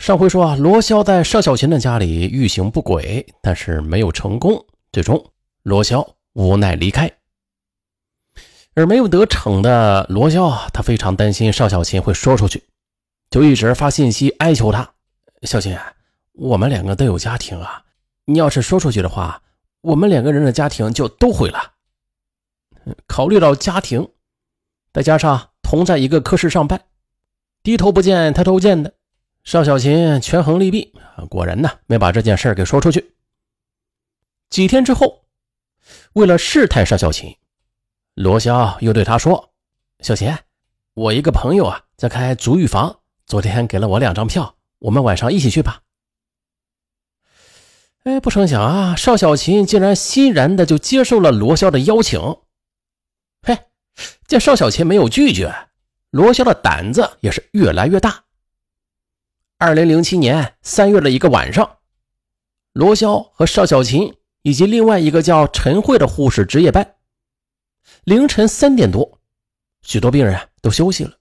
上回说啊，罗霄在邵小琴的家里欲行不轨，但是没有成功，最终罗霄无奈离开。而没有得逞的罗霄啊，他非常担心邵小琴会说出去，就一直发信息哀求他：“小琴，我们两个都有家庭啊，你要是说出去的话，我们两个人的家庭就都毁了。”考虑到家庭，再加上同在一个科室上班，低头不见抬头见的。邵小琴权衡利弊，果然呢没把这件事给说出去。几天之后，为了试探邵小琴，罗霄又对他说：“小琴，我一个朋友啊在开足浴房，昨天给了我两张票，我们晚上一起去吧。”哎，不成想啊，邵小琴竟然欣然的就接受了罗霄的邀请。嘿，见邵小琴没有拒绝，罗霄的胆子也是越来越大。二零零七年三月的一个晚上，罗霄和邵小琴以及另外一个叫陈慧的护士值夜班。凌晨三点多，许多病人都休息了，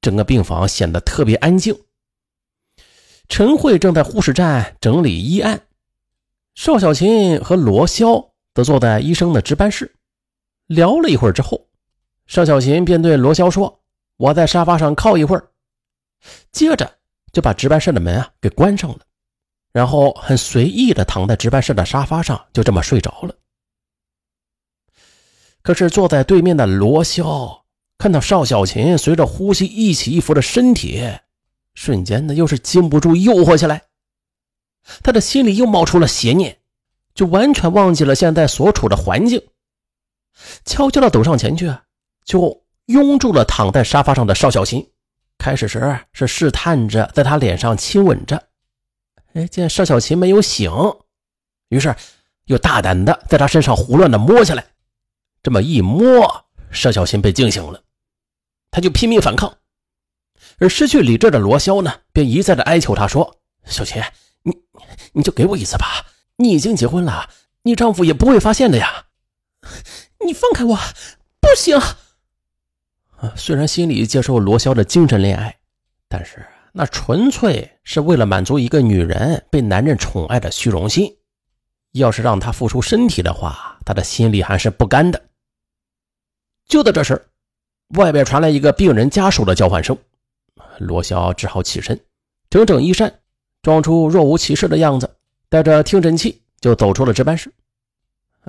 整个病房显得特别安静。陈慧正在护士站整理医案，邵小琴和罗霄则坐在医生的值班室，聊了一会儿之后，邵小琴便对罗霄说：“我在沙发上靠一会儿。”接着。就把值班室的门啊给关上了，然后很随意的躺在值班室的沙发上，就这么睡着了。可是坐在对面的罗霄看到邵小琴随着呼吸一起一伏的身体，瞬间呢又是禁不住诱惑起来，他的心里又冒出了邪念，就完全忘记了现在所处的环境，悄悄的走上前去，就拥住了躺在沙发上的邵小琴。开始时是试探着在他脸上亲吻着，哎，见邵小琴没有醒，于是又大胆的在他身上胡乱的摸起来。这么一摸，邵小琴被惊醒了，他就拼命反抗。而失去理智的罗霄呢，便一再的哀求他说：“小琴，你你就给我一次吧，你已经结婚了，你丈夫也不会发现的呀。你放开我，不行。”啊，虽然心里接受罗霄的精神恋爱，但是那纯粹是为了满足一个女人被男人宠爱的虚荣心。要是让他付出身体的话，他的心里还是不甘的。就在这时，外边传来一个病人家属的叫唤声，罗霄只好起身，整整衣衫，装出若无其事的样子，带着听诊器就走出了值班室。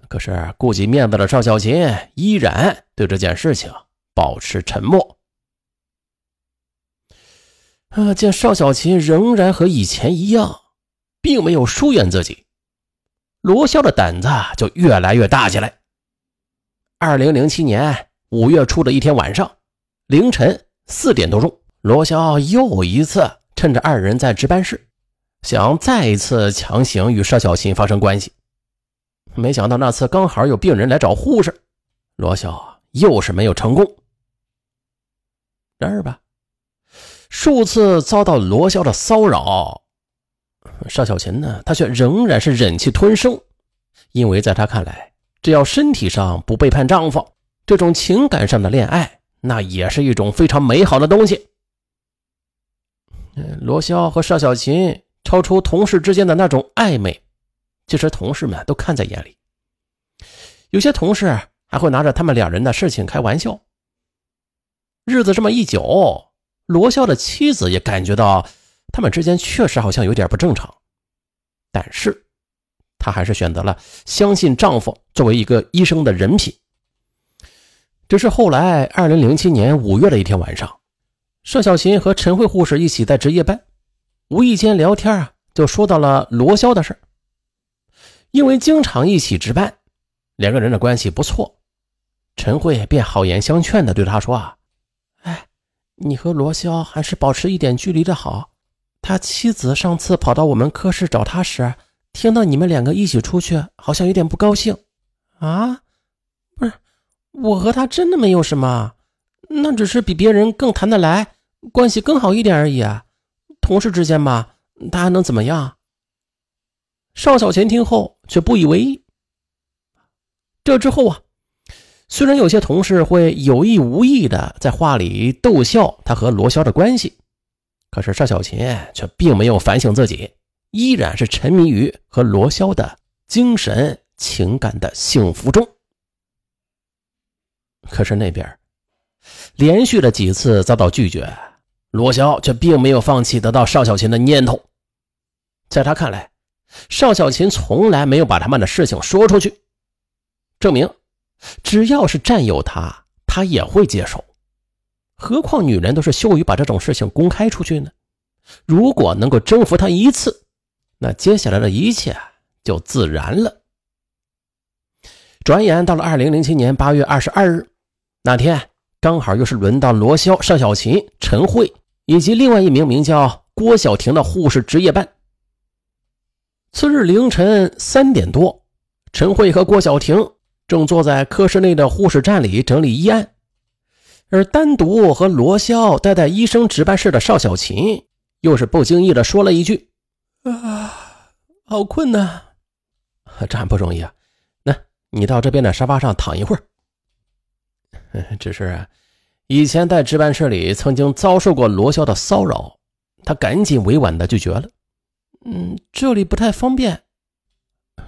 可是顾及面子的邵小琴依然对这件事情。保持沉默。啊，见邵小琴仍然和以前一样，并没有疏远自己，罗霄的胆子就越来越大起来。二零零七年五月初的一天晚上，凌晨四点多钟，罗霄又一次趁着二人在值班室，想再一次强行与邵小琴发生关系。没想到那次刚好有病人来找护士，罗霄又是没有成功。然而吧，数次遭到罗霄的骚扰，邵小琴呢，她却仍然是忍气吞声，因为在她看来，只要身体上不背叛丈夫，这种情感上的恋爱，那也是一种非常美好的东西。罗霄和邵小琴超出同事之间的那种暧昧，其实同事们都看在眼里，有些同事还会拿着他们两人的事情开玩笑。日子这么一久，罗霄的妻子也感觉到他们之间确实好像有点不正常，但是她还是选择了相信丈夫作为一个医生的人品。只是后来，二零零七年五月的一天晚上，邵小琴和陈慧护士一起在值夜班，无意间聊天啊，就说到了罗霄的事因为经常一起值班，两个人的关系不错，陈慧便好言相劝的对他说啊。你和罗霄还是保持一点距离的好。他妻子上次跑到我们科室找他时，听到你们两个一起出去，好像有点不高兴。啊，不是，我和他真的没有什么，那只是比别人更谈得来，关系更好一点而已。同事之间嘛，他还能怎么样？邵小钱听后却不以为意。这之后啊。虽然有些同事会有意无意的在话里逗笑他和罗霄的关系，可是邵小琴却并没有反省自己，依然是沉迷于和罗霄的精神情感的幸福中。可是那边连续的几次遭到拒绝，罗霄却并没有放弃得到邵小琴的念头。在他看来，邵小琴从来没有把他们的事情说出去，证明只要是占有他，他也会接受。何况女人都是羞于把这种事情公开出去呢？如果能够征服他一次，那接下来的一切就自然了。转眼到了二零零七年八月二十二日，那天刚好又是轮到罗霄、邵小琴、陈慧以及另外一名名叫郭小婷的护士值夜班。次日凌晨三点多，陈慧和郭小婷正坐在科室内的护士站里整理医案。而单独和罗霄待在医生值班室的邵小琴，又是不经意的说了一句：“啊，好困呐，这还不容易啊。那你到这边的沙发上躺一会儿。只是以前在值班室里曾经遭受过罗霄的骚扰，他赶紧委婉的拒绝了。嗯，这里不太方便。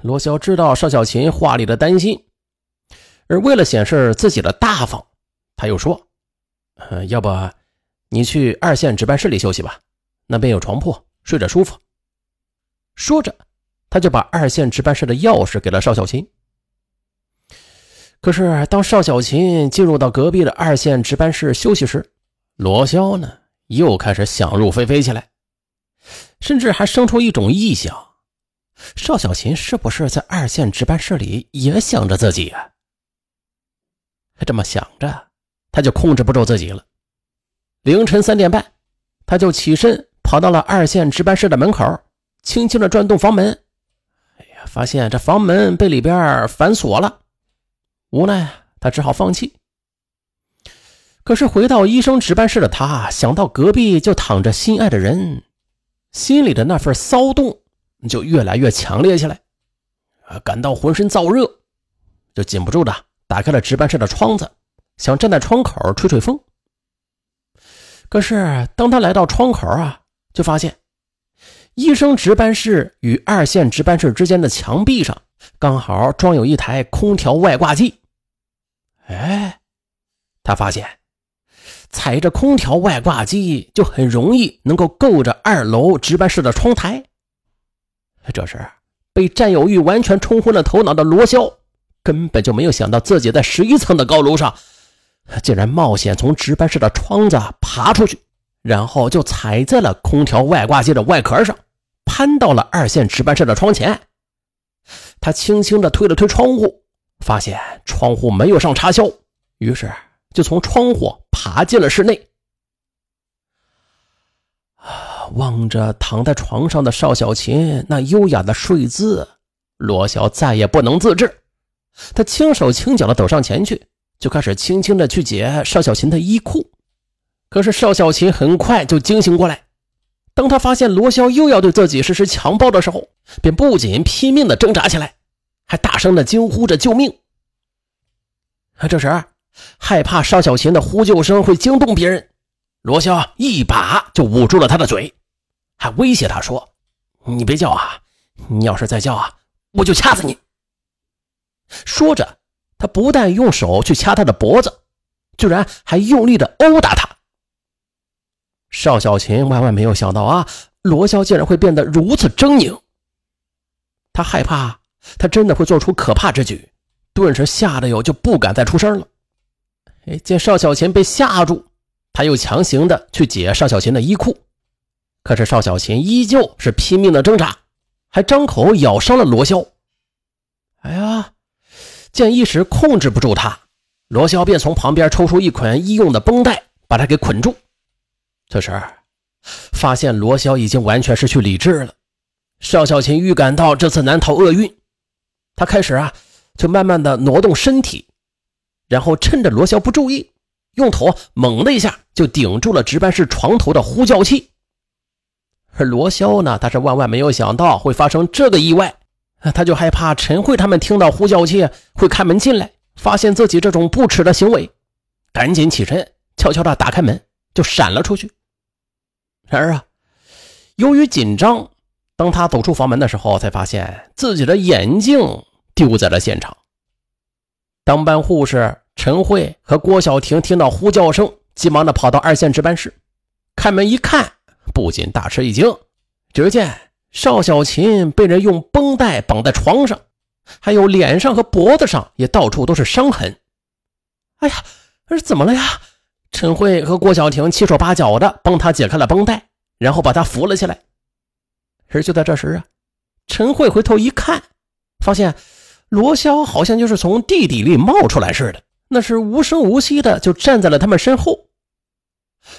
罗霄知道邵小琴话里的担心，而为了显示自己的大方，他又说。呃，要不你去二线值班室里休息吧，那边有床铺，睡着舒服。说着，他就把二线值班室的钥匙给了邵小琴。可是，当邵小琴进入到隔壁的二线值班室休息时，罗霄呢又开始想入非非起来，甚至还生出一种臆想：邵小琴是不是在二线值班室里也想着自己啊？他这么想着。他就控制不住自己了。凌晨三点半，他就起身跑到了二线值班室的门口，轻轻的转动房门。哎呀，发现这房门被里边反锁了。无奈，他只好放弃。可是回到医生值班室的他，想到隔壁就躺着心爱的人，心里的那份骚动就越来越强烈起来。啊，感到浑身燥热，就禁不住的打开了值班室的窗子。想站在窗口吹吹风，可是当他来到窗口啊，就发现医生值班室与二线值班室之间的墙壁上刚好装有一台空调外挂机。哎，他发现踩着空调外挂机就很容易能够够着二楼值班室的窗台。这时，被占有欲完全冲昏了头脑的罗霄根本就没有想到自己在十一层的高楼上。竟然冒险从值班室的窗子爬出去，然后就踩在了空调外挂机的外壳上，攀到了二线值班室的窗前。他轻轻地推了推窗户，发现窗户没有上插销，于是就从窗户爬进了室内。啊，望着躺在床上的邵小琴那优雅的睡姿，罗晓再也不能自制，他轻手轻脚地走上前去。就开始轻轻的去解邵小琴的衣裤，可是邵小琴很快就惊醒过来。当他发现罗霄又要对自己实施强暴的时候，便不仅拼命的挣扎起来，还大声的惊呼着救命。这时，害怕邵小琴的呼救声会惊动别人，罗霄一把就捂住了他的嘴，还威胁他说：“你别叫啊！你要是再叫啊，我就掐死你！”说着。他不但用手去掐他的脖子，居然还用力的殴打他。邵小琴万万没有想到啊，罗霄竟然会变得如此狰狞。他害怕他真的会做出可怕之举，顿时吓得哟就不敢再出声了。哎，见邵小琴被吓住，他又强行的去解邵小琴的衣裤，可是邵小琴依旧是拼命的挣扎，还张口咬伤了罗霄。哎呀！见一时控制不住他，罗霄便从旁边抽出一捆医用的绷带，把他给捆住。这时，发现罗霄已经完全失去理智了。邵小琴预感到这次难逃厄运，他开始啊，就慢慢的挪动身体，然后趁着罗霄不注意，用头猛的一下就顶住了值班室床头的呼叫器。而罗霄呢，他是万万没有想到会发生这个意外。他就害怕陈慧他们听到呼叫器会开门进来，发现自己这种不耻的行为，赶紧起身，悄悄地打开门就闪了出去。然而啊，由于紧张，当他走出房门的时候，才发现自己的眼镜丢在了现场。当班护士陈慧和郭晓婷听到呼叫声，急忙的跑到二线值班室，开门一看，不禁大吃一惊。只见邵小琴被人用绷带绑在床上，还有脸上和脖子上也到处都是伤痕。哎呀，这是怎么了呀？陈慧和郭晓婷七手八脚的帮他解开了绷带，然后把他扶了起来。而就在这时啊，陈慧回头一看，发现罗霄好像就是从地底里冒出来似的，那是无声无息的就站在了他们身后。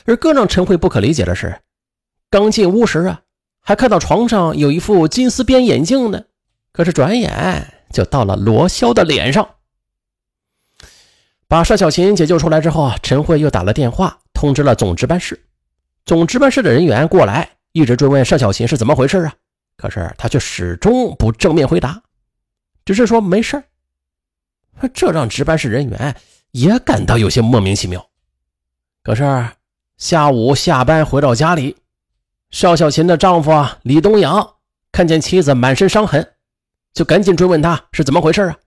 而更让陈慧不可理解的是，刚进屋时啊。还看到床上有一副金丝边眼镜呢，可是转眼就到了罗霄的脸上。把邵小琴解救出来之后，陈慧又打了电话通知了总值班室，总值班室的人员过来，一直追问邵小琴是怎么回事啊，可是他却始终不正面回答，只是说没事这让值班室人员也感到有些莫名其妙。可是下午下班回到家里。邵小琴的丈夫啊，李东阳看见妻子满身伤痕，就赶紧追问她是怎么回事啊。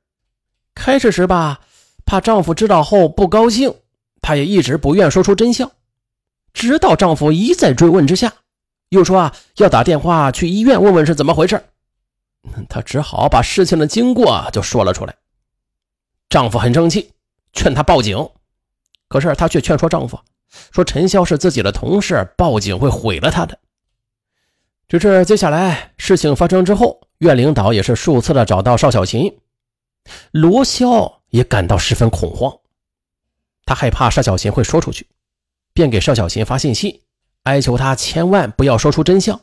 开始时吧，怕丈夫知道后不高兴，她也一直不愿说出真相。直到丈夫一再追问之下，又说啊要打电话去医院问问是怎么回事，她只好把事情的经过就说了出来。丈夫很生气，劝她报警，可是她却劝说丈夫说陈潇是自己的同事，报警会毁了他的。只是接下来事情发生之后，院领导也是数次的找到邵小琴，罗霄也感到十分恐慌，他害怕邵小琴会说出去，便给邵小琴发信息，哀求他千万不要说出真相。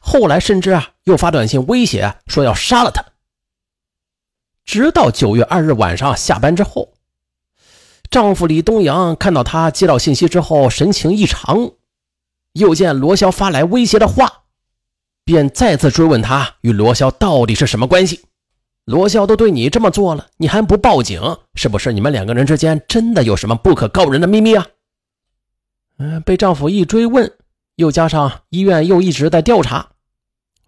后来甚至啊又发短信威胁说要杀了他。直到九月二日晚上下班之后，丈夫李东阳看到她接到信息之后，神情异常。又见罗霄发来威胁的话，便再次追问他与罗霄到底是什么关系。罗霄都对你这么做了，你还不报警？是不是你们两个人之间真的有什么不可告人的秘密啊？嗯，被丈夫一追问，又加上医院又一直在调查，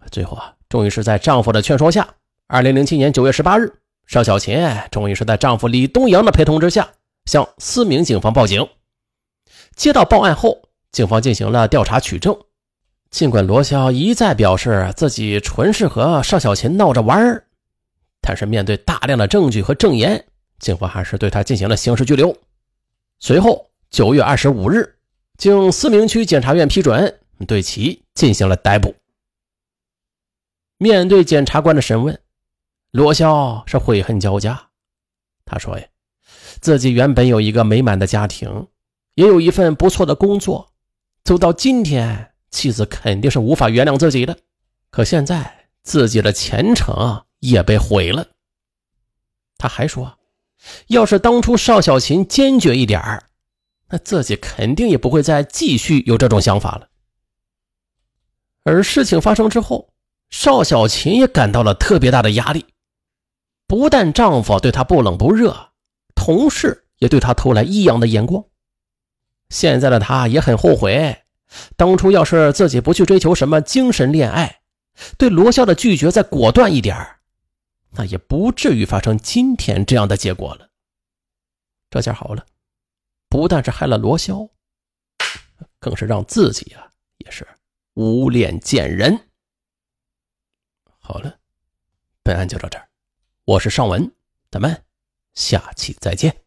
最后啊，终于是在丈夫的劝说下，二零零七年九月十八日，邵小琴终于是在丈夫李东阳的陪同之下，向思明警方报警。接到报案后。警方进行了调查取证，尽管罗霄一再表示自己纯是和邵小琴闹着玩儿，但是面对大量的证据和证言，警方还是对他进行了刑事拘留。随后，九月二十五日，经思明区检察院批准，对其进行了逮捕。面对检察官的审问，罗霄是悔恨交加。他说：“呀，自己原本有一个美满的家庭，也有一份不错的工作。”走到今天，妻子肯定是无法原谅自己的。可现在自己的前程也被毁了。他还说，要是当初邵小琴坚决一点儿，那自己肯定也不会再继续有这种想法了。而事情发生之后，邵小琴也感到了特别大的压力。不但丈夫对她不冷不热，同事也对她投来异样的眼光。现在的他也很后悔，当初要是自己不去追求什么精神恋爱，对罗霄的拒绝再果断一点那也不至于发生今天这样的结果了。这下好了，不但是害了罗霄，更是让自己啊也是无脸见人。好了，本案就到这儿，我是尚文，咱们下期再见。